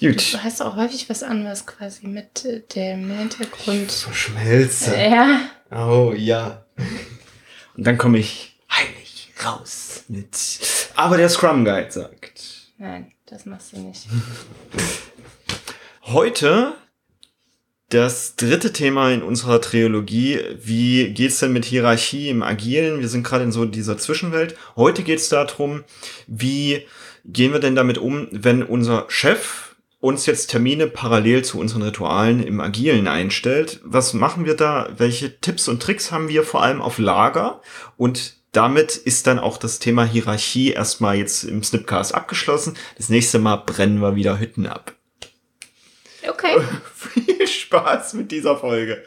Gut. Du hast auch häufig was anderes quasi mit äh, dem Hintergrund. Verschmelze. Ja. Oh ja. Und dann komme ich heilig raus mit. Aber der Scrum Guide sagt. Nein, das machst du nicht. Heute das dritte Thema in unserer Trilogie. Wie geht's denn mit Hierarchie im Agilen? Wir sind gerade in so dieser Zwischenwelt. Heute geht's darum, wie gehen wir denn damit um, wenn unser Chef uns jetzt Termine parallel zu unseren Ritualen im Agilen einstellt. Was machen wir da? Welche Tipps und Tricks haben wir vor allem auf Lager? Und damit ist dann auch das Thema Hierarchie erstmal jetzt im Snipcast abgeschlossen. Das nächste Mal brennen wir wieder Hütten ab. Okay. Viel Spaß mit dieser Folge.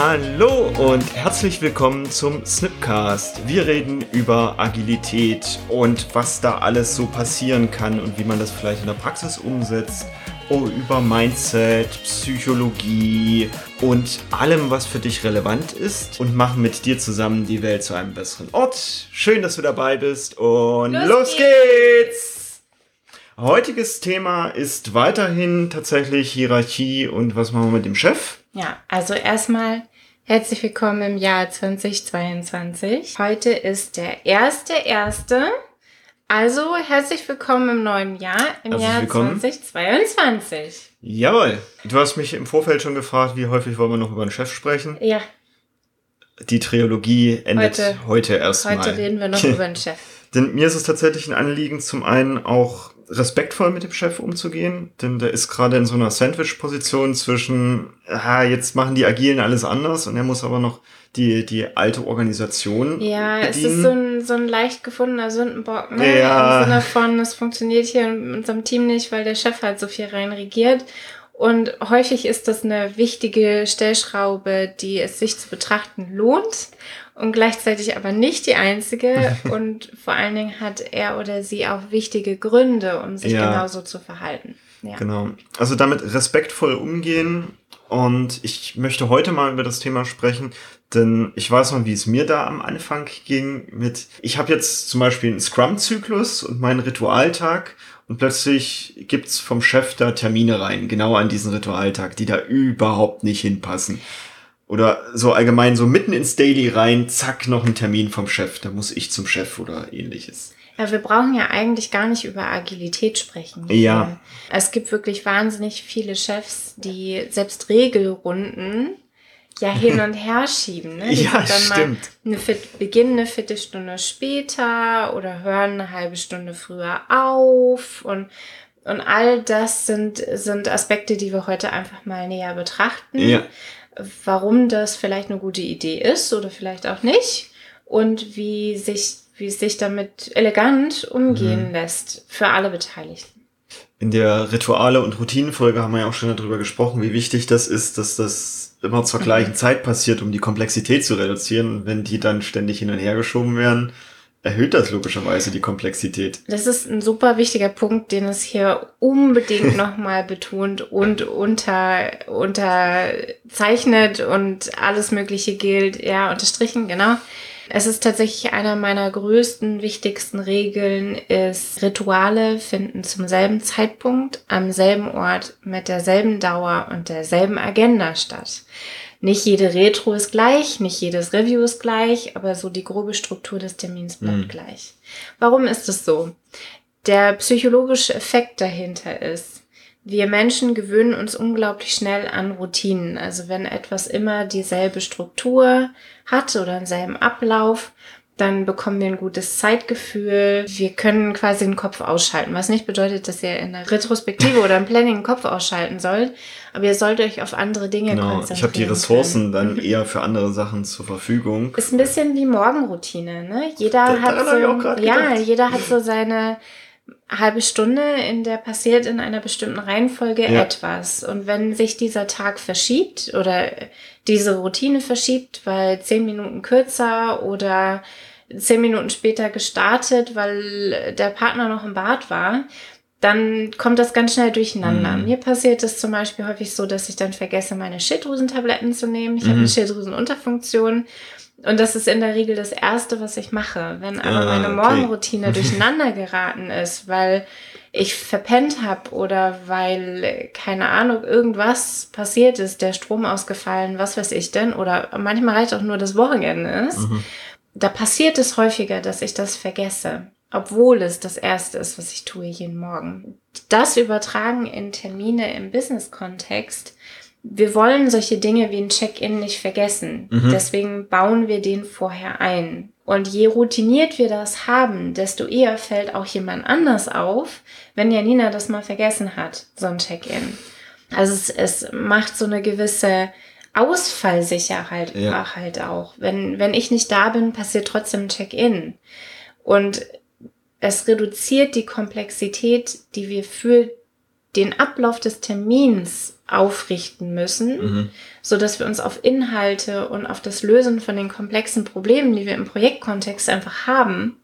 Hallo und herzlich willkommen zum Snipcast. Wir reden über Agilität und was da alles so passieren kann und wie man das vielleicht in der Praxis umsetzt. Oh, über Mindset, Psychologie und allem, was für dich relevant ist und machen mit dir zusammen die Welt zu einem besseren Ort. Schön, dass du dabei bist und los, Los geht's! Heutiges Thema ist weiterhin tatsächlich Hierarchie und was machen wir mit dem Chef? Ja, also erstmal herzlich willkommen im Jahr 2022. Heute ist der erste erste. Also herzlich willkommen im neuen Jahr, im Herzlich Jahr willkommen. 2022. Jawohl. Du hast mich im Vorfeld schon gefragt, wie häufig wollen wir noch über den Chef sprechen. Ja, Die Trilogie endet heute, Heute- erstmal. heute reden wir noch über den Chef. Denn mir ist es tatsächlich ein Anliegen, zum einen auch respektvoll mit dem Chef umzugehen, denn der ist gerade in so einer Sandwich-Position zwischen, ah, jetzt machen die Agilen alles anders und er muss aber noch die, die alte Organisation Ja, es bedienen. ist so ein, so ein leicht gefundener Sündenbock, ne? Ja. Im Sinne von, es funktioniert hier in unserem Team nicht, weil der Chef halt so viel rein regiert. Und häufig ist das eine wichtige Stellschraube, die es sich zu betrachten lohnt und gleichzeitig aber nicht die einzige. und vor allen Dingen hat er oder sie auch wichtige Gründe, um sich Ja. genauso zu verhalten. Ja. Genau. Also damit respektvoll umgehen. Und ich möchte heute mal über das Thema sprechen, denn ich weiß noch, wie es mir da am Anfang ging mit, ich habe jetzt zum Beispiel einen Scrum-Zyklus und meinen Ritualtag und plötzlich gibt's vom Chef da Termine rein, genau an diesen Ritualtag, die da überhaupt nicht hinpassen. Oder so allgemein so mitten ins Daily rein, zack, noch ein Termin vom Chef, da muss ich zum Chef oder ähnliches. Ja, wir brauchen ja eigentlich gar nicht über Agilität sprechen. Ja. Es gibt wirklich wahnsinnig viele Chefs, die selbst Regelrunden ja hin und her schieben. Ne? Die Ja, dann stimmt. Mal eine Viertel, beginnen eine Viertelstunde später oder hören eine halbe Stunde früher auf und und all das sind, sind Aspekte, die wir heute einfach mal näher betrachten. Ja. Warum das vielleicht eine gute Idee ist oder vielleicht auch nicht. Und wie sich, wie es sich damit elegant umgehen lässt für alle Beteiligten. In der Rituale- und Routinenfolge haben wir ja auch schon darüber gesprochen, wie wichtig das ist, dass das immer zur gleichen Zeit passiert, um die Komplexität zu reduzieren. Und wenn die dann ständig hin und her geschoben werden, erhöht das logischerweise die Komplexität. Das ist ein super wichtiger Punkt, den es hier unbedingt nochmal betont und unter, unterzeichnet und alles Mögliche gilt. Ja, unterstrichen, genau. Es ist tatsächlich einer meiner größten, wichtigsten Regeln, ist Rituale finden zum selben Zeitpunkt, am selben Ort, mit derselben Dauer und derselben Agenda statt. Nicht jede Retro ist gleich, nicht jedes Review ist gleich, aber so die grobe Struktur des Termins bleibt Mhm. gleich. Warum ist es so? Der psychologische Effekt dahinter ist, wir Menschen gewöhnen uns unglaublich schnell an Routinen. Also wenn etwas immer dieselbe Struktur hat oder denselben Ablauf, dann bekommen wir ein gutes Zeitgefühl. Wir können quasi den Kopf ausschalten, was nicht bedeutet, dass ihr in der Retrospektive oder im Planning den Kopf ausschalten sollt, aber ihr sollt euch auf andere Dinge Genau. konzentrieren. Ich habe die Ressourcen können. dann eher für andere Sachen zur Verfügung. Ist ein bisschen wie Morgenroutine, ne? Jeder Da- hat so, ja, gedacht. jeder hat so seine halbe Stunde, in der passiert in einer bestimmten Reihenfolge Ja. etwas. Und wenn sich dieser Tag verschiebt oder diese Routine verschiebt, weil zehn Minuten kürzer oder zehn Minuten später gestartet, weil der Partner noch im Bad war, dann kommt das ganz schnell durcheinander. Mhm. Mir passiert es zum Beispiel häufig so, dass ich dann vergesse, meine Schilddrüsentabletten zu nehmen. Ich habe Mhm. eine Schilddrüsenunterfunktion. Und das ist in der Regel das Erste, was ich mache. Wenn aber ah, meine Morgenroutine okay. durcheinander geraten ist, weil ich verpennt habe oder weil, keine Ahnung, irgendwas passiert ist, der Strom ausgefallen, was weiß ich denn, oder manchmal reicht auch nur das Wochenende ist, mhm. da passiert es häufiger, dass ich das vergesse, obwohl es das Erste ist, was ich tue jeden Morgen. Das übertragen in Termine im Business-Kontext wir wollen solche Dinge wie ein Check-in nicht vergessen. Mhm. Deswegen bauen wir den vorher ein. Und je routiniert wir das haben, desto eher fällt auch jemand anders auf, wenn Janina das mal vergessen hat, so ein Check-in. Also es, es macht so eine gewisse Ausfallsicherheit ja. halt auch. Wenn, wenn ich nicht da bin, passiert trotzdem ein Check-in. Und es reduziert die Komplexität, die wir für den Ablauf des Termins aufrichten müssen, mhm. so dass wir uns auf Inhalte und auf das Lösen von den komplexen Problemen, die wir im Projektkontext einfach haben,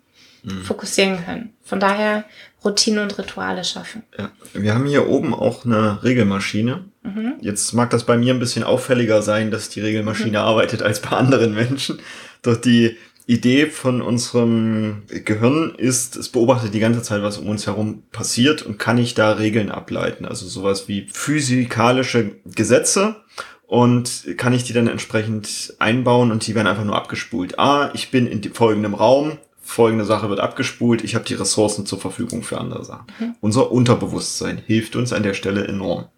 mhm. fokussieren können. Von daher Routine und Rituale schaffen. Ja. Wir haben hier oben auch eine Regelmaschine. Mhm. Jetzt mag das bei mir ein bisschen auffälliger sein, dass die Regelmaschine mhm. arbeitet als bei anderen Menschen. Doch die Idee von unserem Gehirn ist, es beobachtet die ganze Zeit, was um uns herum passiert und kann ich da Regeln ableiten. Also sowas wie physikalische Gesetze und kann ich die dann entsprechend einbauen und die werden einfach nur abgespult. Ah, ich bin in folgendem Raum, folgende Sache wird abgespult, ich habe die Ressourcen zur Verfügung für andere Sachen. Mhm. Unser Unterbewusstsein hilft uns an der Stelle enorm.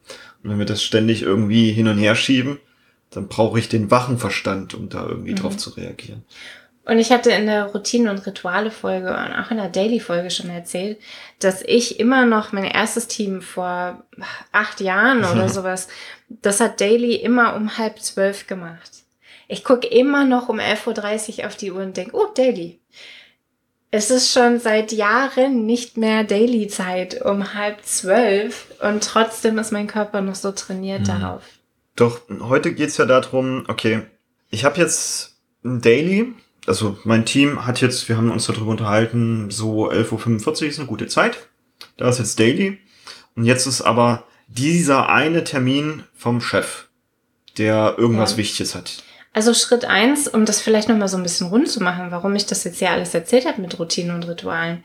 Und wenn wir das ständig irgendwie hin und her schieben, dann brauche ich den wachen Verstand, um da irgendwie mhm. drauf zu reagieren. Und ich hatte in der Routine- und Rituale-Folge und auch in der Daily-Folge schon erzählt, dass ich immer noch mein erstes Team vor acht Jahren oder sowas, das hat Daily immer um halb zwölf gemacht. Ich gucke immer noch um 11.30 Uhr auf die Uhr und denke, oh, Daily. Es ist schon seit Jahren nicht mehr Daily-Zeit um halb zwölf und trotzdem ist mein Körper noch so trainiert mhm. darauf. Doch, heute geht's ja darum, okay, ich habe jetzt ein Daily, also mein Team hat jetzt, wir haben uns darüber unterhalten, so 11.45 Uhr ist eine gute Zeit. Da ist jetzt Daily. Und jetzt ist aber dieser eine Termin vom Chef, der irgendwas ja. Wichtiges hat. Also Schritt eins, um das vielleicht nochmal so ein bisschen rund zu machen, warum ich das jetzt hier alles erzählt habe mit Routinen und Ritualen.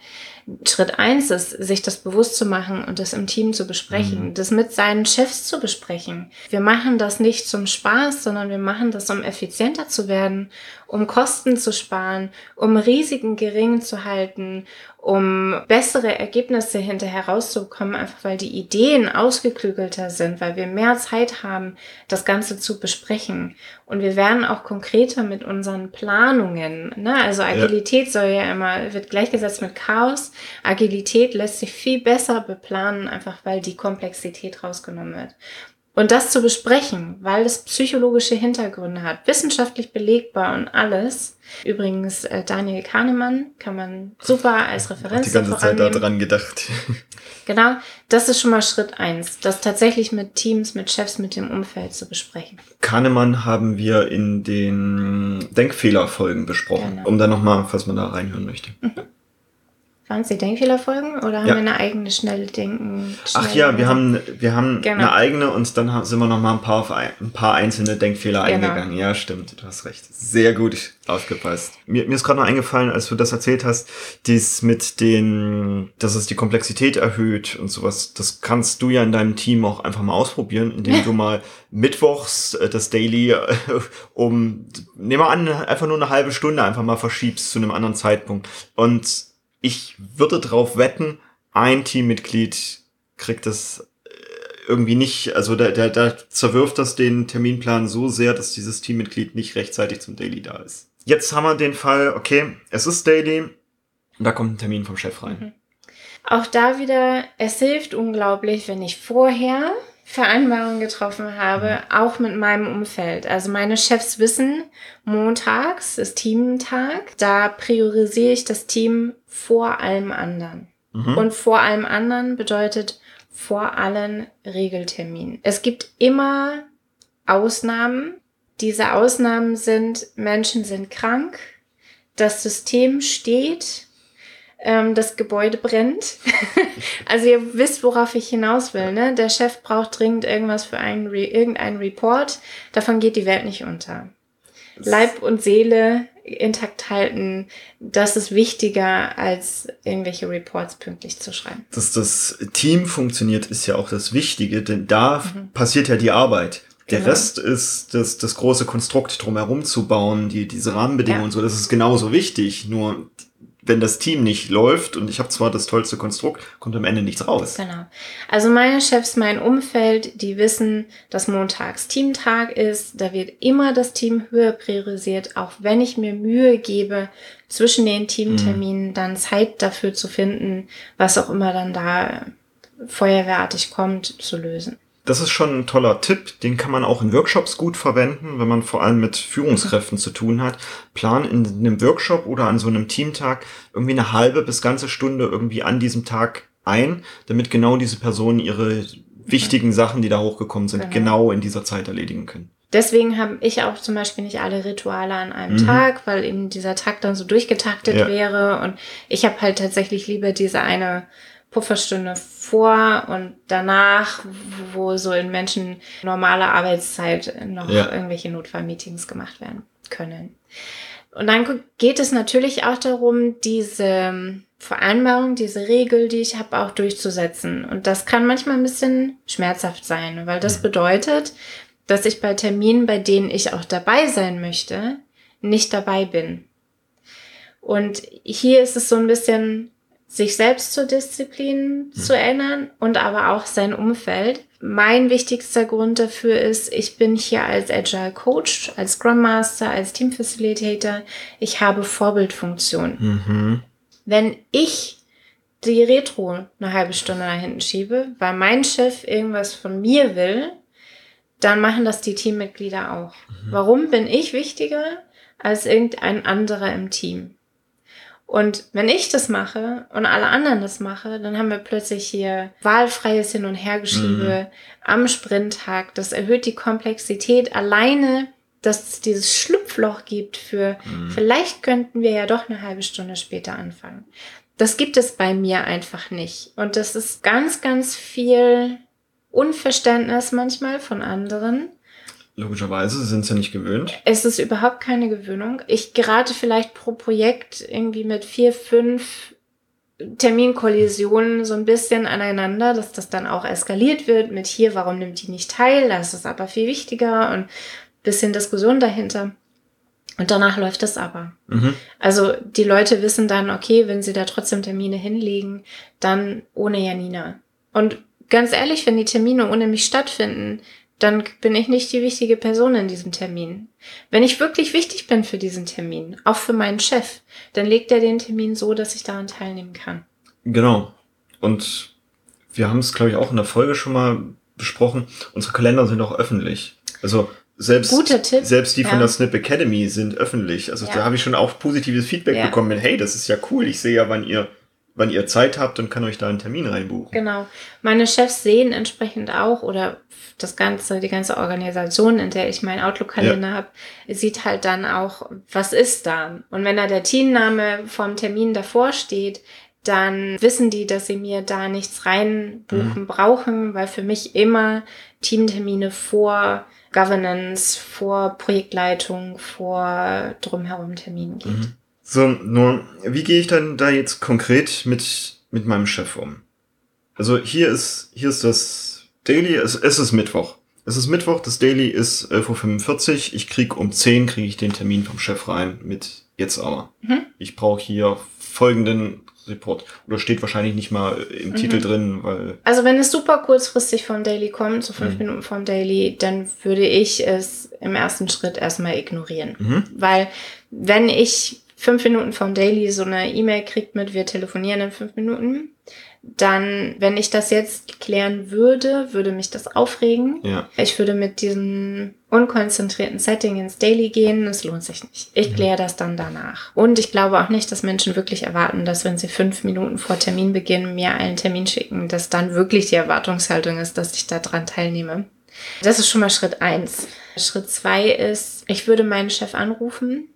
Schritt eins ist, sich das bewusst zu machen und das im Team zu besprechen, mhm. das mit seinen Chefs zu besprechen. Wir machen das nicht zum Spaß, sondern wir machen das, um effizienter zu werden, um Kosten zu sparen, um Risiken gering zu halten, um bessere Ergebnisse hinterher rauszubekommen, einfach weil die Ideen ausgeklügelter sind, weil wir mehr Zeit haben, das Ganze zu besprechen. Und wir werden auch konkreter mit unseren Planungen. Ne? Also Agilität ja. soll ja immer, wird gleichgesetzt mit Chaos. Agilität lässt sich viel besser beplanen, einfach weil die Komplexität rausgenommen wird. Und das zu besprechen, weil es psychologische Hintergründe hat, wissenschaftlich belegbar und alles. Übrigens, äh, Daniel Kahnemann kann man super als Referenz Die ganze Zeit daran gedacht. Genau, das ist schon mal Schritt eins, das tatsächlich mit Teams, mit Chefs, mit dem Umfeld zu besprechen. Kahnemann haben wir in den Denkfehlerfolgen besprochen, genau. um da nochmal, falls man da reinhören möchte. Mhm. Waren es die Denkfehlerfolgen oder haben ja. wir eine eigene schnelle Denken? Schnelle Ach ja, wir haben, wir haben genau. eine eigene und dann sind wir noch mal ein paar ein, paar einzelne Denkfehler genau. eingegangen. Ja, stimmt, du hast recht. Sehr gut aufgepasst. Mir, mir ist gerade noch eingefallen, als du das erzählt hast, dies mit den, dass es die Komplexität erhöht und sowas. Das kannst du ja in deinem Team auch einfach mal ausprobieren, indem du mal mittwochs äh, das Daily äh, um, nehmen wir an, einfach nur eine halbe Stunde einfach mal verschiebst zu einem anderen Zeitpunkt und ich würde drauf wetten, ein Teammitglied kriegt das äh, irgendwie nicht, also da, da, da zerwirft das den Terminplan so sehr, dass dieses Teammitglied nicht rechtzeitig zum Daily da ist. Jetzt haben wir den Fall, okay, es ist Daily, da kommt ein Termin vom Chef rein. Mhm. Auch da wieder, es hilft unglaublich, wenn ich vorher Vereinbarungen getroffen habe, auch mit meinem Umfeld. Also meine Chefs wissen, montags ist Teamtag, da priorisiere ich das Team vor allem anderen. Mhm. Und vor allem anderen bedeutet vor allen Regelterminen. Es gibt immer Ausnahmen. Diese Ausnahmen sind, Menschen sind krank, das System steht, ähm, das Gebäude brennt. also ihr wisst, worauf ich hinaus will. Ne? Der Chef braucht dringend irgendwas für einen Re irgendeinen Report. Davon geht die Welt nicht unter. Leib und Seele intakt halten, das ist wichtiger, als irgendwelche Reports pünktlich zu schreiben. Dass das Team funktioniert, ist ja auch das Wichtige, denn da mhm. passiert ja die Arbeit. Der genau. Rest ist das, das große Konstrukt drumherum zu bauen, die, diese Rahmenbedingungen ja. und so, das ist genauso wichtig. Nur wenn das Team nicht läuft und ich habe zwar das tollste Konstrukt, kommt am Ende nichts raus. Genau. Also meine Chefs, mein Umfeld, die wissen, dass montags Teamtag ist. Da wird immer das Team höher priorisiert, auch wenn ich mir Mühe gebe, zwischen den Teamterminen mhm. dann Zeit dafür zu finden, was auch immer dann da feuerwehrartig kommt, zu lösen das ist schon ein toller Tipp. Den kann man auch in Workshops gut verwenden, wenn man vor allem mit Führungskräften zu tun hat. Plan in einem Workshop oder an so einem Teamtag irgendwie eine halbe bis ganze Stunde irgendwie an diesem Tag ein, damit genau diese Personen ihre wichtigen Sachen, die da hochgekommen sind, genau, genau in dieser Zeit erledigen können. Deswegen habe ich auch zum Beispiel nicht alle Rituale an einem mhm. Tag, weil eben dieser Tag dann so durchgetaktet ja. wäre. Und ich habe halt tatsächlich lieber diese eine Pufferstunde vor und danach, wo so in Menschen normale Arbeitszeit noch ja. irgendwelche Notfallmeetings gemacht werden können. Und dann geht es natürlich auch darum, diese Vereinbarung, diese Regel, die ich habe, auch durchzusetzen. Und das kann manchmal ein bisschen schmerzhaft sein, weil das mhm. bedeutet, dass ich bei Terminen, bei denen ich auch dabei sein möchte, nicht dabei bin. Und hier ist es so ein bisschen sich selbst zur Disziplin mhm. zu erinnern und aber auch sein Umfeld. Mein wichtigster Grund dafür ist, ich bin hier als Agile Coach, als Scrum Master, als Team Facilitator. Ich habe Vorbildfunktion. Mhm. Wenn ich die Retro eine halbe Stunde nach hinten schiebe, weil mein Chef irgendwas von mir will, dann machen das die Teammitglieder auch. Mhm. Warum bin ich wichtiger als irgendein anderer im Team? Und wenn ich das mache und alle anderen das mache, dann haben wir plötzlich hier wahlfreies Hin- und Hergeschiebe mhm. am Sprinttag. Das erhöht die Komplexität alleine, dass es dieses Schlupfloch gibt für, mhm. vielleicht könnten wir ja doch eine halbe Stunde später anfangen. Das gibt es bei mir einfach nicht. Und das ist ganz, ganz viel Unverständnis manchmal von anderen. Logischerweise, sie sind es ja nicht gewöhnt. Es ist überhaupt keine Gewöhnung. Ich gerate vielleicht pro Projekt irgendwie mit vier, fünf Terminkollisionen so ein bisschen aneinander, dass das dann auch eskaliert wird mit hier, warum nimmt die nicht teil? Das ist aber viel wichtiger und bisschen Diskussion dahinter. Und danach läuft es aber. Mhm. Also die Leute wissen dann, okay, wenn sie da trotzdem Termine hinlegen, dann ohne Janina. Und ganz ehrlich, wenn die Termine ohne mich stattfinden, dann bin ich nicht die wichtige Person in diesem Termin. Wenn ich wirklich wichtig bin für diesen Termin, auch für meinen Chef, dann legt er den Termin so, dass ich daran teilnehmen kann. Genau. Und wir haben es, glaube ich, auch in der Folge schon mal besprochen. Unsere Kalender sind auch öffentlich. Also selbst, selbst die von ja. der Snip Academy sind öffentlich. Also ja. da habe ich schon auch positives Feedback ja. bekommen mit, hey, das ist ja cool, ich sehe ja, wann ihr wann ihr Zeit habt und kann euch da einen Termin reinbuchen. Genau. Meine Chefs sehen entsprechend auch oder das ganze, die ganze Organisation, in der ich meinen Outlook-Kalender ja. habe, sieht halt dann auch, was ist da. Und wenn da der Teamname vom Termin davor steht, dann wissen die, dass sie mir da nichts reinbuchen mhm. brauchen, weil für mich immer Teamtermine vor Governance, vor Projektleitung, vor drumherum Terminen geht. Mhm. So, nur, wie gehe ich dann da jetzt konkret mit, mit meinem Chef um? Also hier ist, hier ist das Daily, es, es ist Mittwoch. Es ist Mittwoch, das Daily ist 11.45 Uhr. Ich krieg um 10 kriege ich den Termin vom Chef rein mit jetzt aber. Mhm. Ich brauche hier folgenden Report. Oder steht wahrscheinlich nicht mal im mhm. Titel drin, weil. Also wenn es super kurzfristig vom Daily kommt, so fünf mhm. Minuten vom Daily, dann würde ich es im ersten Schritt erstmal ignorieren. Mhm. Weil wenn ich fünf Minuten vom Daily so eine E-Mail kriegt mit, wir telefonieren in fünf Minuten, dann, wenn ich das jetzt klären würde, würde mich das aufregen. Ja. Ich würde mit diesem unkonzentrierten Setting ins Daily gehen. Das lohnt sich nicht. Ich mhm. kläre das dann danach. Und ich glaube auch nicht, dass Menschen wirklich erwarten, dass wenn sie fünf Minuten vor Terminbeginn mir einen Termin schicken, dass dann wirklich die Erwartungshaltung ist, dass ich daran teilnehme. Das ist schon mal Schritt eins. Schritt zwei ist, ich würde meinen Chef anrufen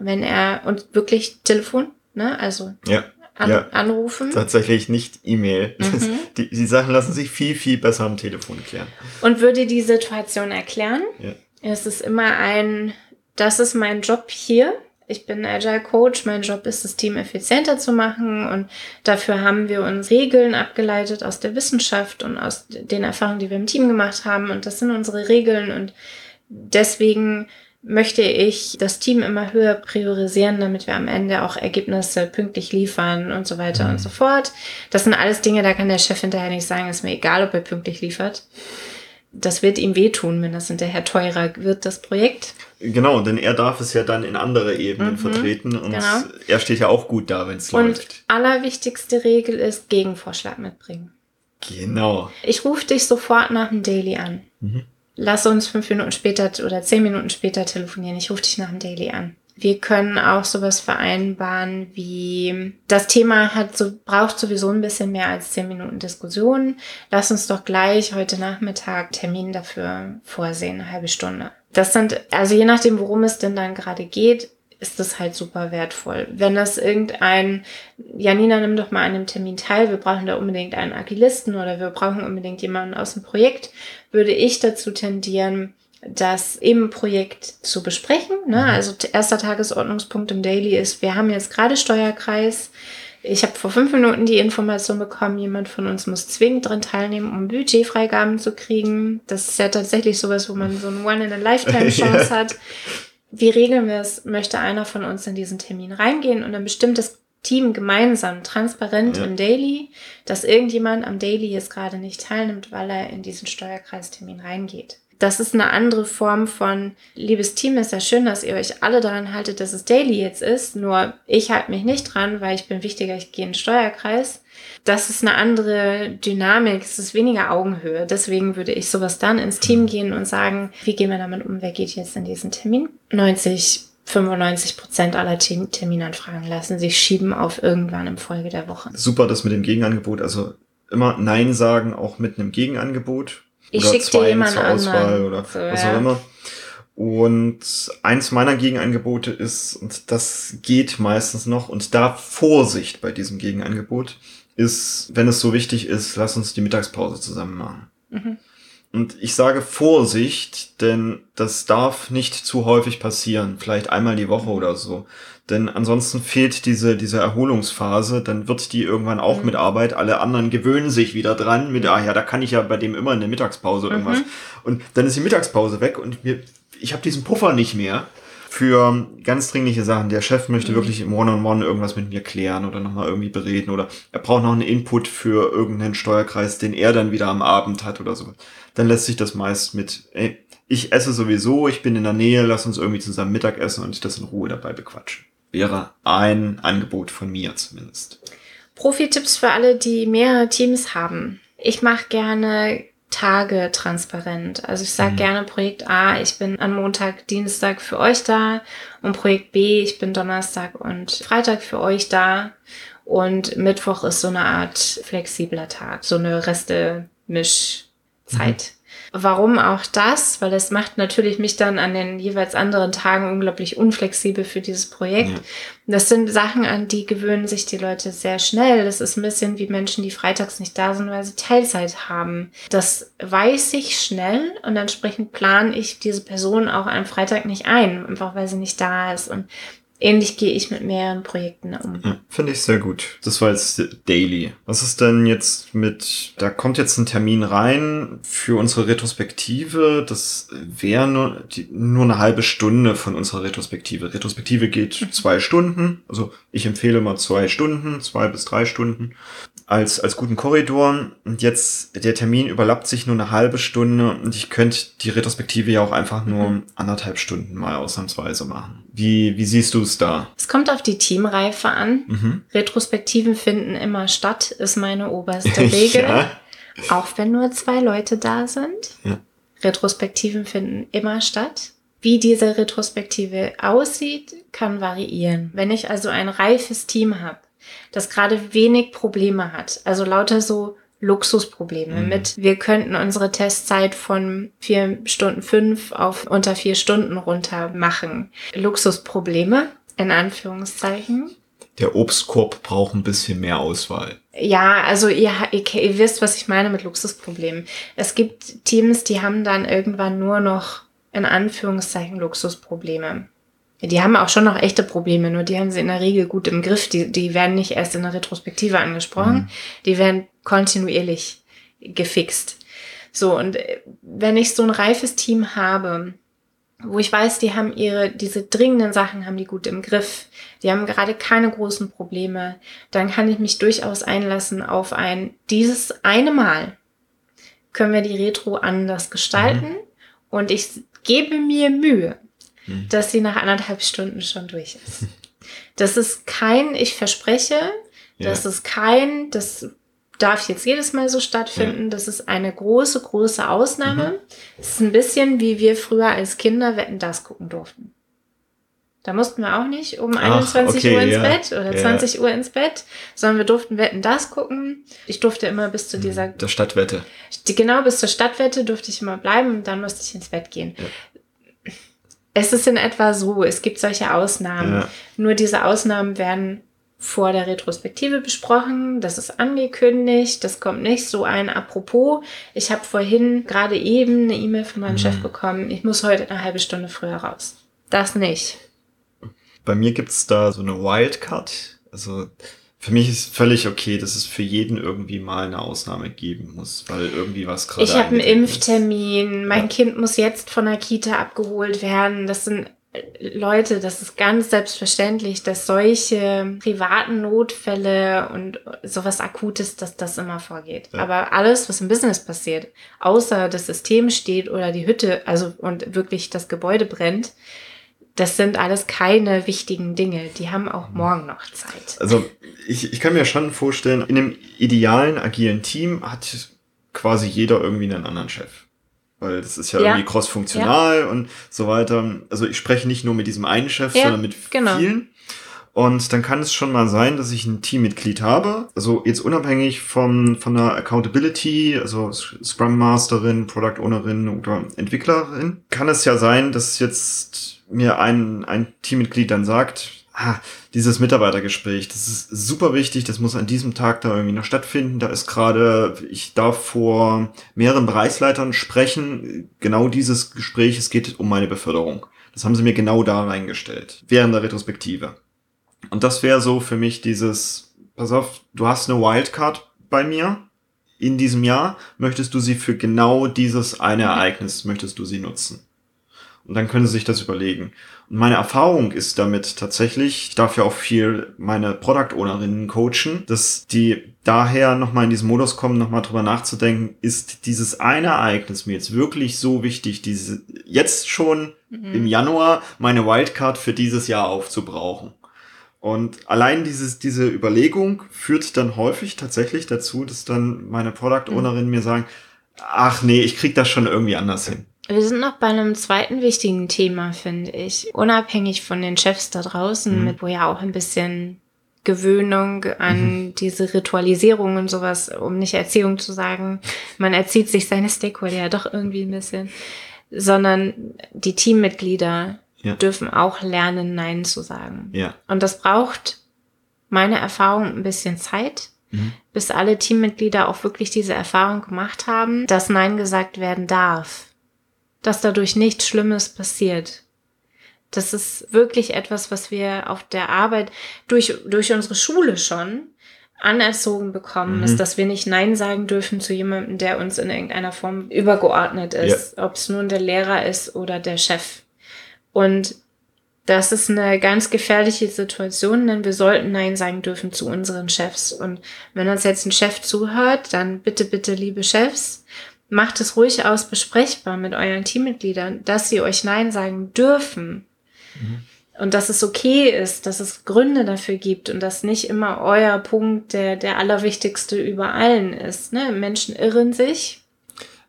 wenn er und wirklich Telefon, ne? Also ja. An, ja, anrufen. Tatsächlich nicht E-Mail. Mhm. Die, die Sachen lassen sich viel, viel besser am Telefon klären. Und würde die Situation erklären. Ja. Es ist immer ein das ist mein Job hier. Ich bin Agile Coach. Mein Job ist, das Team effizienter zu machen. Und dafür haben wir uns Regeln abgeleitet aus der Wissenschaft und aus den Erfahrungen, die wir im Team gemacht haben. Und das sind unsere Regeln. Und deswegen möchte ich das Team immer höher priorisieren, damit wir am Ende auch Ergebnisse pünktlich liefern und so weiter mhm. und so fort. Das sind alles Dinge, da kann der Chef hinterher nicht sagen, ist mir egal, ob er pünktlich liefert. Das wird ihm wehtun, wenn das hinterher teurer wird, das Projekt. Genau, denn er darf es ja dann in andere Ebenen mhm, vertreten und genau. er steht ja auch gut da, wenn es läuft. Und allerwichtigste Regel ist Gegenvorschlag mitbringen. Genau. Ich rufe dich sofort nach dem Daily an. Mhm lass uns fünf Minuten später oder zehn Minuten später telefonieren. Ich rufe dich nach dem Daily an. Wir können auch sowas vereinbaren wie das Thema hat so braucht sowieso ein bisschen mehr als zehn Minuten Diskussion. Lass uns doch gleich heute Nachmittag Termin dafür vorsehen, eine halbe Stunde. Das sind also je nachdem, worum es denn dann gerade geht, ist das halt super wertvoll. Wenn das irgendein, Janina, nimm doch mal an dem Termin teil, wir brauchen da unbedingt einen Agilisten oder wir brauchen unbedingt jemanden aus dem Projekt, würde ich dazu tendieren, das im Projekt zu besprechen. Ne? Mhm. Also erster Tagesordnungspunkt im Daily ist, wir haben jetzt gerade Steuerkreis. Ich habe vor fünf Minuten die Information bekommen, jemand von uns muss zwingend dran teilnehmen, um Budgetfreigaben zu kriegen. Das ist ja tatsächlich sowas, wo man so eine One-in-a-Lifetime-Chance hat wie regeln wir es? Möchte einer von uns in diesen Termin reingehen und ein bestimmtes Team gemeinsam, transparent ja. im Daily, dass irgendjemand am Daily jetzt gerade nicht teilnimmt, weil er in diesen Steuerkreistermin reingeht. Das ist eine andere Form von, liebes Team, ist ja schön, dass ihr euch alle daran haltet, dass es Daily jetzt ist, nur ich halte mich nicht dran, weil ich bin wichtiger, ich gehe in den Steuerkreis das ist eine andere Dynamik, es ist weniger Augenhöhe. Deswegen würde ich sowas dann ins Team gehen und sagen, wie gehen wir damit um, wer geht jetzt in diesen Termin? 90, 95 Prozent aller Terminanfragen lassen sich schieben auf irgendwann im Folge der Woche. Super, das mit dem Gegenangebot, also immer Nein sagen, auch mit einem Gegenangebot. Ich schicke dir jemanden zur Auswahl anderen. oder so, was ja. auch immer. Und eins meiner Gegenangebote ist, und das geht meistens noch, und da Vorsicht bei diesem Gegenangebot, ist, wenn es so wichtig ist, lass uns die Mittagspause zusammen machen. Mhm. Und ich sage Vorsicht, denn das darf nicht zu häufig passieren, vielleicht einmal die Woche oder so. Denn ansonsten fehlt diese, diese Erholungsphase, dann wird die irgendwann auch mhm. mit Arbeit. Alle anderen gewöhnen sich wieder dran mit, ah ja, da kann ich ja bei dem immer in der Mittagspause irgendwas. Mhm. Und dann ist die Mittagspause weg und mir, ich habe diesen Puffer nicht mehr für ganz dringliche Sachen. Der Chef möchte mhm. wirklich im One-on-One -on -One irgendwas mit mir klären oder nochmal irgendwie bereden oder er braucht noch einen Input für irgendeinen Steuerkreis, den er dann wieder am Abend hat oder so. Dann lässt sich das meist mit, ey, ich esse sowieso, ich bin in der Nähe, lass uns irgendwie zusammen Mittag essen und das in Ruhe dabei bequatschen. Wäre ein Angebot von mir zumindest. Profi-Tipps für alle, die mehrere Teams haben. Ich mache gerne Tage transparent. Also ich sage mhm. gerne Projekt A, ich bin an Montag, Dienstag für euch da und Projekt B, ich bin Donnerstag und Freitag für euch da und Mittwoch ist so eine Art flexibler Tag, so eine Reste-Mischzeit. Mhm. Warum auch das? Weil es macht natürlich mich dann an den jeweils anderen Tagen unglaublich unflexibel für dieses Projekt. Ja. Das sind Sachen, an die gewöhnen sich die Leute sehr schnell. Das ist ein bisschen wie Menschen, die freitags nicht da sind, weil sie Teilzeit haben. Das weiß ich schnell und entsprechend plane ich diese Person auch am Freitag nicht ein, einfach weil sie nicht da ist. Und ähnlich gehe ich mit mehreren Projekten um. Ja, Finde ich sehr gut. Das war jetzt Daily. Was ist denn jetzt mit, da kommt jetzt ein Termin rein für unsere Retrospektive. Das wäre nur, die, nur eine halbe Stunde von unserer Retrospektive. Retrospektive geht mhm. zwei Stunden. Also ich empfehle mal zwei Stunden, zwei bis drei Stunden als, als guten Korridor. Und jetzt, der Termin überlappt sich nur eine halbe Stunde und ich könnte die Retrospektive ja auch einfach nur mhm. anderthalb Stunden mal ausnahmsweise machen. Wie, wie siehst du es da? Es kommt auf die Teamreife an. Mhm. Retrospektiven finden immer statt, ist meine oberste Regel. ja. Auch wenn nur zwei Leute da sind. Ja. Retrospektiven finden immer statt. Wie diese Retrospektive aussieht, kann variieren. Wenn ich also ein reifes Team habe, das gerade wenig Probleme hat. Also lauter so Luxusprobleme mhm. mit, wir könnten unsere Testzeit von vier Stunden fünf auf unter vier Stunden runter machen. Luxusprobleme, in Anführungszeichen. Der Obstkorb braucht ein bisschen mehr Auswahl. Ja, also ihr, ihr, ihr wisst, was ich meine mit Luxusproblemen. Es gibt Teams, die haben dann irgendwann nur noch in Anführungszeichen Luxusprobleme. Die haben auch schon noch echte Probleme, nur die haben sie in der Regel gut im Griff. Die, die werden nicht erst in der Retrospektive angesprochen, mhm. die werden kontinuierlich gefixt. So, und äh, wenn ich so ein reifes Team habe, wo ich weiß, die haben ihre, diese dringenden Sachen haben die gut im Griff, die haben gerade keine großen Probleme, dann kann ich mich durchaus einlassen auf ein, dieses eine Mal können wir die Retro anders gestalten mhm. und ich gebe mir Mühe, mhm. dass sie nach anderthalb Stunden schon durch ist. Das ist kein, ich verspreche, ja. das ist kein, das darf jetzt jedes Mal so stattfinden. Ja. Das ist eine große, große Ausnahme. Mhm. Es ist ein bisschen wie wir früher als Kinder Wetten das gucken durften. Da mussten wir auch nicht um Ach, 21 okay, Uhr ins ja. Bett oder ja. 20 Uhr ins Bett, sondern wir durften Wetten das gucken. Ich durfte immer bis zu hm, dieser... Der Stadtwette. Genau, bis zur Stadtwette durfte ich immer bleiben und dann musste ich ins Bett gehen. Ja. Es ist in etwa so, es gibt solche Ausnahmen. Nur diese Ausnahmen werden vor der Retrospektive besprochen, das ist angekündigt, das kommt nicht so ein Apropos. Ich habe vorhin gerade eben eine E-Mail von meinem mhm. Chef bekommen, ich muss heute eine halbe Stunde früher raus. Das nicht. Bei mir gibt's da so eine Wildcard. Also für mich ist völlig okay, dass es für jeden irgendwie mal eine Ausnahme geben muss, weil irgendwie was gerade. Ich habe einen Impftermin, mein ja. Kind muss jetzt von der Kita abgeholt werden. Das sind Leute, das ist ganz selbstverständlich, dass solche privaten Notfälle und sowas Akutes, dass das immer vorgeht. Ja. Aber alles, was im Business passiert, außer das System steht oder die Hütte, also und wirklich das Gebäude brennt, das sind alles keine wichtigen Dinge. Die haben auch mhm. morgen noch Zeit. Also ich, ich kann mir schon vorstellen, in einem idealen, agilen Team hat quasi jeder irgendwie einen anderen Chef weil das ist ja, ja. irgendwie cross-funktional ja. und so weiter. Also ich spreche nicht nur mit diesem einen Chef, ja, sondern mit genau. vielen. Und dann kann es schon mal sein, dass ich ein Teammitglied habe. Also jetzt unabhängig von, von der Accountability, also Scrum Masterin, Product Ownerin oder Entwicklerin, kann es ja sein, dass jetzt mir ein, ein Teammitglied dann sagt, ah, dieses Mitarbeitergespräch, das ist super wichtig, das muss an diesem Tag da irgendwie noch stattfinden. Da ist gerade, ich darf vor mehreren Bereichsleitern sprechen. Genau dieses Gespräch, es geht um meine Beförderung. Das haben sie mir genau da reingestellt, während der Retrospektive. Und das wäre so für mich dieses, pass auf, du hast eine Wildcard bei mir in diesem Jahr, möchtest du sie für genau dieses eine Ereignis, möchtest du sie nutzen? Und dann können sie sich das überlegen. Und meine Erfahrung ist damit tatsächlich, ich darf ja auch viel meine Product Ownerinnen coachen, dass die daher nochmal in diesen Modus kommen, nochmal drüber nachzudenken, ist dieses eine Ereignis mir jetzt wirklich so wichtig, diese, jetzt schon mhm. im Januar meine Wildcard für dieses Jahr aufzubrauchen. Und allein dieses, diese Überlegung führt dann häufig tatsächlich dazu, dass dann meine Product Ownerinnen mhm. mir sagen, ach nee, ich krieg das schon irgendwie anders hin. Wir sind noch bei einem zweiten wichtigen Thema, finde ich. Unabhängig von den Chefs da draußen, mhm. mit wo ja auch ein bisschen Gewöhnung an mhm. diese Ritualisierung und sowas, um nicht Erziehung zu sagen. Man erzieht sich seine Stakeholder ja doch irgendwie ein bisschen. Sondern die Teammitglieder ja. dürfen auch lernen, Nein zu sagen. Ja. Und das braucht meine Erfahrung ein bisschen Zeit, mhm. bis alle Teammitglieder auch wirklich diese Erfahrung gemacht haben, dass Nein gesagt werden darf dass dadurch nichts Schlimmes passiert. Das ist wirklich etwas, was wir auf der Arbeit durch, durch unsere Schule schon anerzogen bekommen, mhm. ist, dass wir nicht Nein sagen dürfen zu jemandem, der uns in irgendeiner Form übergeordnet ist, ja. ob es nun der Lehrer ist oder der Chef. Und das ist eine ganz gefährliche Situation, denn wir sollten Nein sagen dürfen zu unseren Chefs. Und wenn uns jetzt ein Chef zuhört, dann bitte, bitte, liebe Chefs, macht es ruhig aus besprechbar mit euren Teammitgliedern, dass sie euch Nein sagen dürfen. Mhm. Und dass es okay ist, dass es Gründe dafür gibt und dass nicht immer euer Punkt der, der allerwichtigste über allen ist. Ne? Menschen irren sich.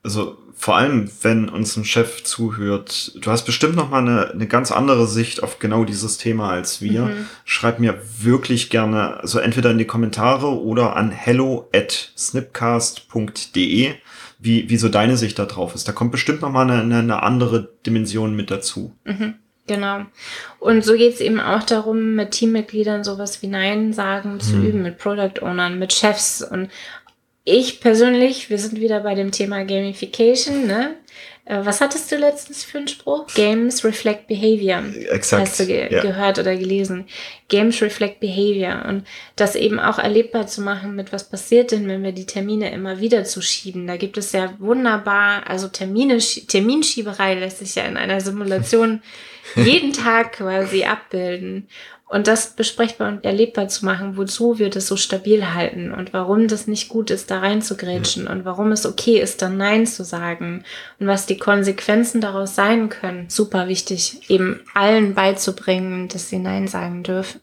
Also vor allem, wenn uns ein Chef zuhört, du hast bestimmt noch mal eine, eine ganz andere Sicht auf genau dieses Thema als wir. Mhm. Schreib mir wirklich gerne, also entweder in die Kommentare oder an hello at snipcast.de wie, wie so deine Sicht da drauf ist. Da kommt bestimmt nochmal eine, eine, andere Dimension mit dazu. Mhm, genau. Und so geht es eben auch darum, mit Teammitgliedern sowas wie Nein sagen zu mhm. üben, mit Product Ownern, mit Chefs. Und ich persönlich, wir sind wieder bei dem Thema Gamification, ne? Äh, was hattest du letztens für einen Spruch? Games reflect behavior. Exakt. Hast du ge ja. gehört oder gelesen? Games reflect behavior. Und das eben auch erlebbar zu machen mit, was passiert denn, wenn wir die Termine immer wieder zuschieben. Da gibt es ja wunderbar, also Termine, Terminschieberei lässt sich ja in einer Simulation jeden Tag quasi abbilden. Und das besprechbar und erlebbar zu machen, wozu wir das so stabil halten und warum das nicht gut ist, da reinzugrätschen ja. und warum es okay ist, dann Nein zu sagen und was die Konsequenzen daraus sein können. Super wichtig, eben allen beizubringen, dass sie Nein sagen dürfen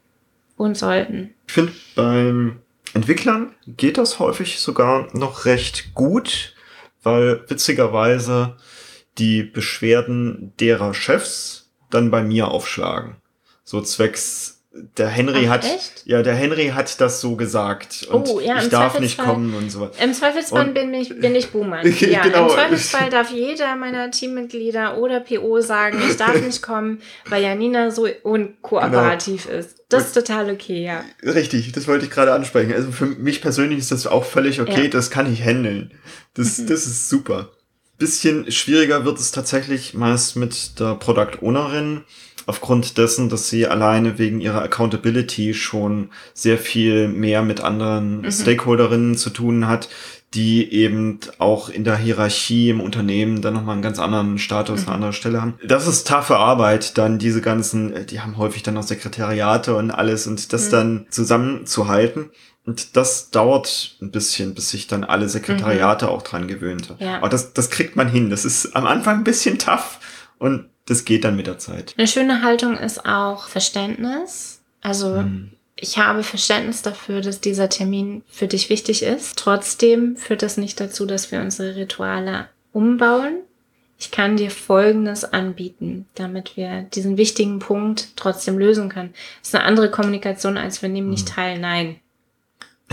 und sollten. Ich finde, beim Entwicklern geht das häufig sogar noch recht gut, weil witzigerweise die Beschwerden derer Chefs dann bei mir aufschlagen. So zwecks der Henry Ach, hat echt? ja der Henry hat das so gesagt und oh, ja, ich darf nicht kommen und so. Im Zweifelsfall und, bin ich bin ich Boomer. Ja, genau. im Zweifelsfall darf jeder meiner Teammitglieder oder PO sagen, ich darf nicht kommen, weil Janina so unkooperativ genau. ist. Das ist total okay, ja. Richtig, das wollte ich gerade ansprechen. Also für mich persönlich ist das auch völlig okay, ja. das kann ich handeln. Das mhm. das ist super. Bisschen schwieriger wird es tatsächlich meist mit der Product Ownerin aufgrund dessen, dass sie alleine wegen ihrer Accountability schon sehr viel mehr mit anderen mhm. Stakeholderinnen zu tun hat, die eben auch in der Hierarchie im Unternehmen dann nochmal einen ganz anderen Status, mhm. eine andere Stelle haben. Das ist taffe Arbeit, dann diese ganzen, die haben häufig dann noch Sekretariate und alles und das mhm. dann zusammenzuhalten. Und das dauert ein bisschen, bis sich dann alle Sekretariate mhm. auch dran gewöhnt. Ja. Aber das, das kriegt man hin. Das ist am Anfang ein bisschen tough und das geht dann mit der Zeit. Eine schöne Haltung ist auch Verständnis. Also hm. ich habe Verständnis dafür, dass dieser Termin für dich wichtig ist. Trotzdem führt das nicht dazu, dass wir unsere Rituale umbauen. Ich kann dir Folgendes anbieten, damit wir diesen wichtigen Punkt trotzdem lösen können. Das ist eine andere Kommunikation, als wir nehmen nicht hm. teil. Nein.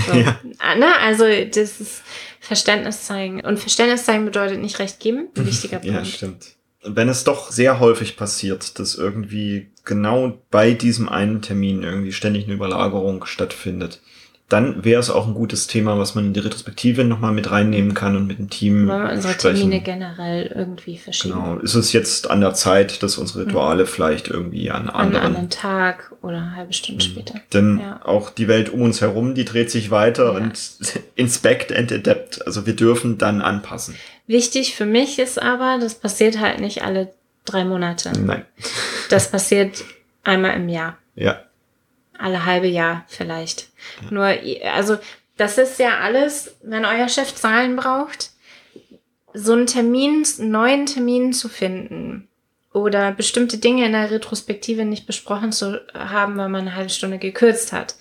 So. Ja. Ah, ne? Also das ist Verständnis zeigen. Und Verständnis zeigen bedeutet nicht recht geben. Ein wichtiger Punkt. Ja, stimmt wenn es doch sehr häufig passiert, dass irgendwie genau bei diesem einen Termin irgendwie ständig eine Überlagerung stattfindet, dann wäre es auch ein gutes Thema, was man in die Retrospektive nochmal mit reinnehmen kann und mit dem Team. Wollen wir unsere sprechen. Termine generell irgendwie verschieben. Genau. Ist es jetzt an der Zeit, dass unsere Rituale mhm. vielleicht irgendwie an anderen... An einem anderen Tag oder eine halbe Stunde mhm. später. Denn ja. auch die Welt um uns herum, die dreht sich weiter ja. und inspect and adapt. Also wir dürfen dann anpassen. Wichtig für mich ist aber, das passiert halt nicht alle drei Monate. Nein. Das passiert einmal im Jahr. Ja. Alle halbe Jahr vielleicht. Ja. Nur, also, das ist ja alles, wenn euer Chef Zahlen braucht, so einen Termin, einen neuen Termin zu finden oder bestimmte Dinge in der Retrospektive nicht besprochen zu haben, weil man eine halbe Stunde gekürzt hat.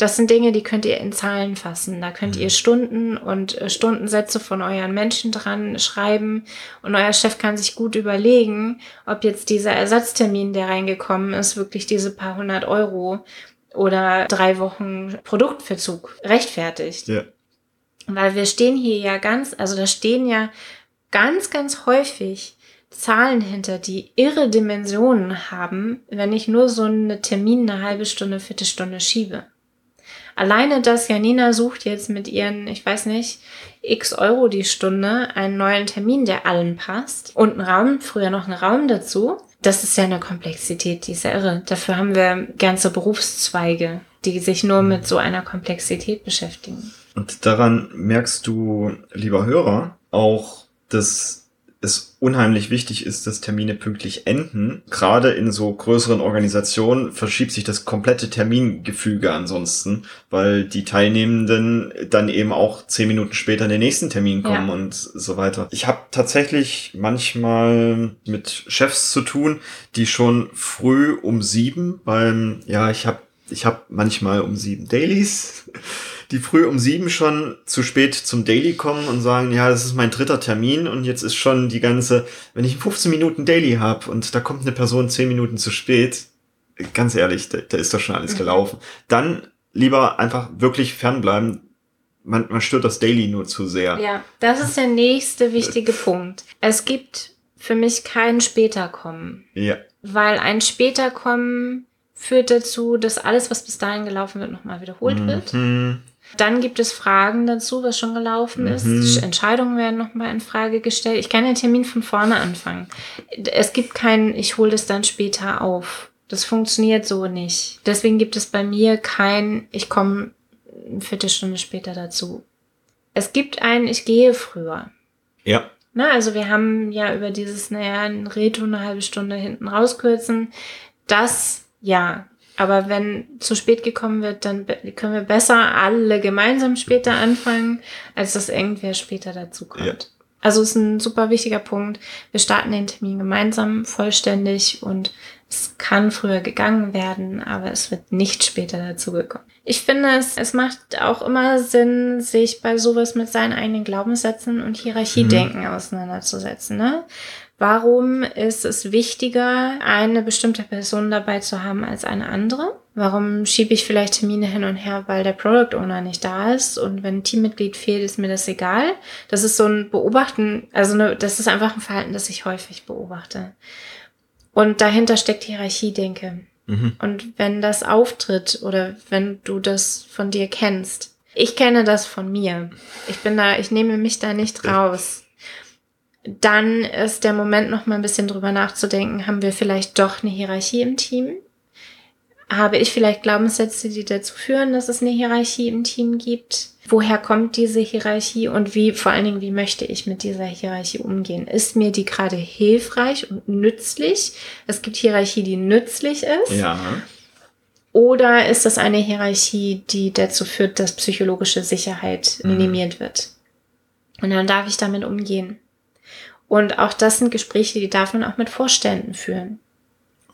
Das sind Dinge, die könnt ihr in Zahlen fassen. Da könnt ihr mhm. Stunden und äh, Stundensätze von euren Menschen dran schreiben und euer Chef kann sich gut überlegen, ob jetzt dieser Ersatztermin, der reingekommen ist, wirklich diese paar hundert Euro oder drei Wochen Produktverzug rechtfertigt. Ja. Weil wir stehen hier ja ganz, also da stehen ja ganz, ganz häufig Zahlen hinter, die irre Dimensionen haben, wenn ich nur so eine Termin eine halbe Stunde, Viertelstunde schiebe. Alleine das, Janina sucht jetzt mit ihren, ich weiß nicht, x Euro die Stunde einen neuen Termin, der allen passt und einen Raum, früher noch einen Raum dazu. Das ist ja eine Komplexität, die ist ja irre. Dafür haben wir ganze Berufszweige, die sich nur mit so einer Komplexität beschäftigen. Und daran merkst du, lieber Hörer, auch, dass unheimlich wichtig ist, dass Termine pünktlich enden. Gerade in so größeren Organisationen verschiebt sich das komplette Termingefüge ansonsten, weil die Teilnehmenden dann eben auch zehn Minuten später in den nächsten Termin kommen ja. und so weiter. Ich habe tatsächlich manchmal mit Chefs zu tun, die schon früh um sieben beim, ja, ich habe ich hab manchmal um sieben Dailies die früh um sieben schon zu spät zum Daily kommen und sagen, ja, das ist mein dritter Termin und jetzt ist schon die ganze, wenn ich 15 Minuten Daily habe und da kommt eine Person 10 Minuten zu spät, ganz ehrlich, da, da ist doch schon alles mhm. gelaufen. Dann lieber einfach wirklich fernbleiben. Man, man stört das Daily nur zu sehr. Ja, das ist der nächste wichtige Punkt. Es gibt für mich kein Späterkommen. Ja. Weil ein Späterkommen führt dazu, dass alles, was bis dahin gelaufen wird, nochmal wiederholt wird. Mhm. Dann gibt es Fragen dazu, was schon gelaufen ist. Mhm. Entscheidungen werden nochmal in Frage gestellt. Ich kann den Termin von vorne anfangen. Es gibt kein, ich hole das dann später auf. Das funktioniert so nicht. Deswegen gibt es bei mir kein, ich komme eine Viertelstunde später dazu. Es gibt ein, ich gehe früher. Ja. Na, also wir haben ja über dieses, naja, ein Reto eine halbe Stunde hinten rauskürzen. Das, ja. Aber wenn zu spät gekommen wird, dann können wir besser alle gemeinsam später anfangen, als dass irgendwer später dazu kommt. Ja. Also ist ein super wichtiger Punkt. Wir starten den Termin gemeinsam, vollständig und es kann früher gegangen werden, aber es wird nicht später dazu gekommen. Ich finde, es, es macht auch immer Sinn, sich bei sowas mit seinen eigenen Glaubenssätzen und Hierarchiedenken auseinanderzusetzen. Ne? Warum ist es wichtiger, eine bestimmte Person dabei zu haben als eine andere? Warum schiebe ich vielleicht Termine hin und her, weil der Product Owner nicht da ist und wenn ein Teammitglied fehlt, ist mir das egal? Das ist so ein Beobachten, also ne, das ist einfach ein Verhalten, das ich häufig beobachte. Und dahinter steckt Hierarchiedenke. Mhm. Und wenn das auftritt oder wenn du das von dir kennst, ich kenne das von mir. Ich bin da, ich nehme mich da nicht raus. Dann ist der Moment noch mal ein bisschen drüber nachzudenken, haben wir vielleicht doch eine Hierarchie im Team? Habe ich vielleicht Glaubenssätze, die dazu führen, dass es eine Hierarchie im Team gibt? Woher kommt diese Hierarchie und wie, vor allen Dingen, wie möchte ich mit dieser Hierarchie umgehen? Ist mir die gerade hilfreich und nützlich? Es gibt Hierarchie, die nützlich ist. Ja. Oder ist das eine Hierarchie, die dazu führt, dass psychologische Sicherheit Mhm. minimiert wird? Und dann darf ich damit umgehen. Und auch das sind Gespräche, die darf man auch mit Vorständen führen.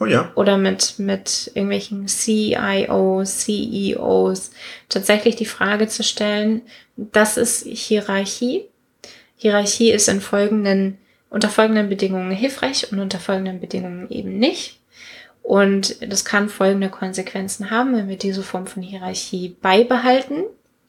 Oh ja. Oder mit, mit irgendwelchen CIOs, CEOs. Tatsächlich die Frage zu stellen, das ist Hierarchie. Hierarchie ist in folgenden, unter folgenden Bedingungen hilfreich und unter folgenden Bedingungen eben nicht. Und das kann folgende Konsequenzen haben, wenn wir diese Form von Hierarchie beibehalten.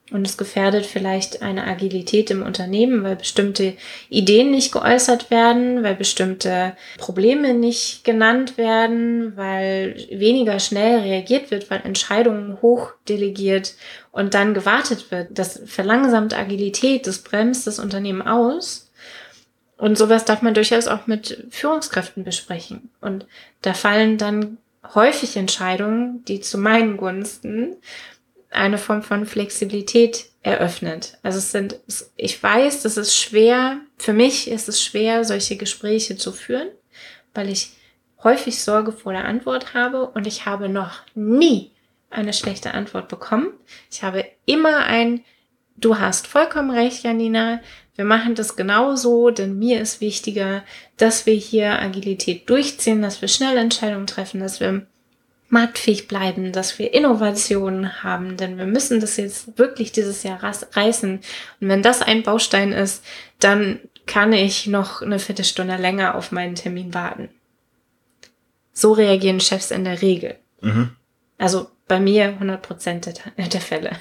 Und es gefährdet vielleicht eine Agilität im Unternehmen, weil bestimmte Ideen nicht geäußert werden, weil bestimmte Probleme nicht genannt werden, weil weniger schnell reagiert wird, weil Entscheidungen hochdelegiert und dann gewartet wird. Das verlangsamt Agilität, das bremst das Unternehmen aus. Und sowas darf man durchaus auch mit Führungskräften besprechen. Und da fallen dann häufig Entscheidungen, die zu meinen Gunsten eine Form von Flexibilität eröffnet. Also es sind, ich weiß, das ist schwer, für mich ist es schwer, solche Gespräche zu führen, weil ich häufig Sorge vor der Antwort habe und ich habe noch nie eine schlechte Antwort bekommen. Ich habe immer ein, du hast vollkommen recht, Janina, wir machen das genauso, denn mir ist wichtiger, dass wir hier Agilität durchziehen, dass wir schnell Entscheidungen treffen, dass wir marktfähig bleiben, dass wir Innovationen haben, denn wir müssen das jetzt wirklich dieses Jahr reißen. Und wenn das ein Baustein ist, dann kann ich noch eine Viertelstunde länger auf meinen Termin warten. So reagieren Chefs in der Regel. Mhm. Also bei mir 100 Prozent der, der Fälle.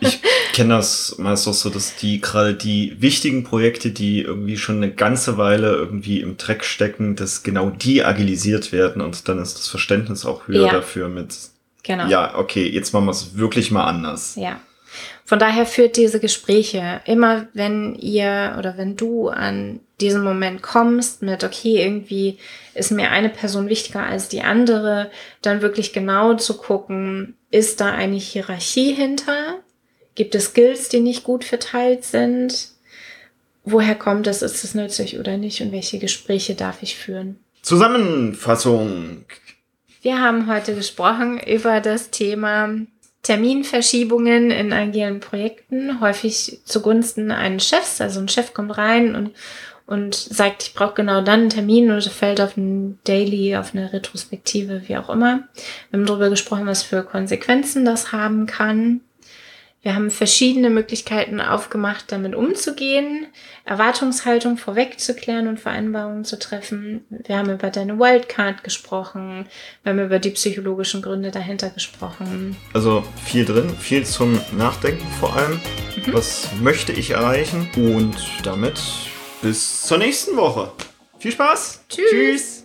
Ich kenne das meist auch so, dass die gerade die wichtigen Projekte, die irgendwie schon eine ganze Weile irgendwie im Dreck stecken, dass genau die agilisiert werden und dann ist das Verständnis auch höher Ja. dafür mit, Genau. ja, okay, jetzt machen wir es wirklich mal anders. Ja. Von daher führt diese Gespräche immer, wenn ihr oder wenn du an diesen Moment kommst mit, okay, irgendwie ist mir eine Person wichtiger als die andere, dann wirklich genau zu gucken, ist da eine Hierarchie hinter? Gibt es Skills, die nicht gut verteilt sind? Woher kommt es? Ist es nützlich oder nicht? Und welche Gespräche darf ich führen? Zusammenfassung. Wir haben heute gesprochen über das Thema Terminverschiebungen in agilen Projekten, häufig zugunsten eines Chefs. Also ein Chef kommt rein und, und sagt, ich brauche genau dann einen Termin oder fällt auf ein Daily, auf eine Retrospektive, wie auch immer. Wir haben darüber gesprochen, was für Konsequenzen das haben kann. Wir haben verschiedene Möglichkeiten aufgemacht, damit umzugehen, Erwartungshaltung vorwegzuklären und Vereinbarungen zu treffen. Wir haben über deine Wildcard gesprochen. Wir haben über die psychologischen Gründe dahinter gesprochen. Also viel drin, viel zum Nachdenken vor allem. Was möchte ich erreichen? Und damit bis zur nächsten Woche. Viel Spaß. Tschüss.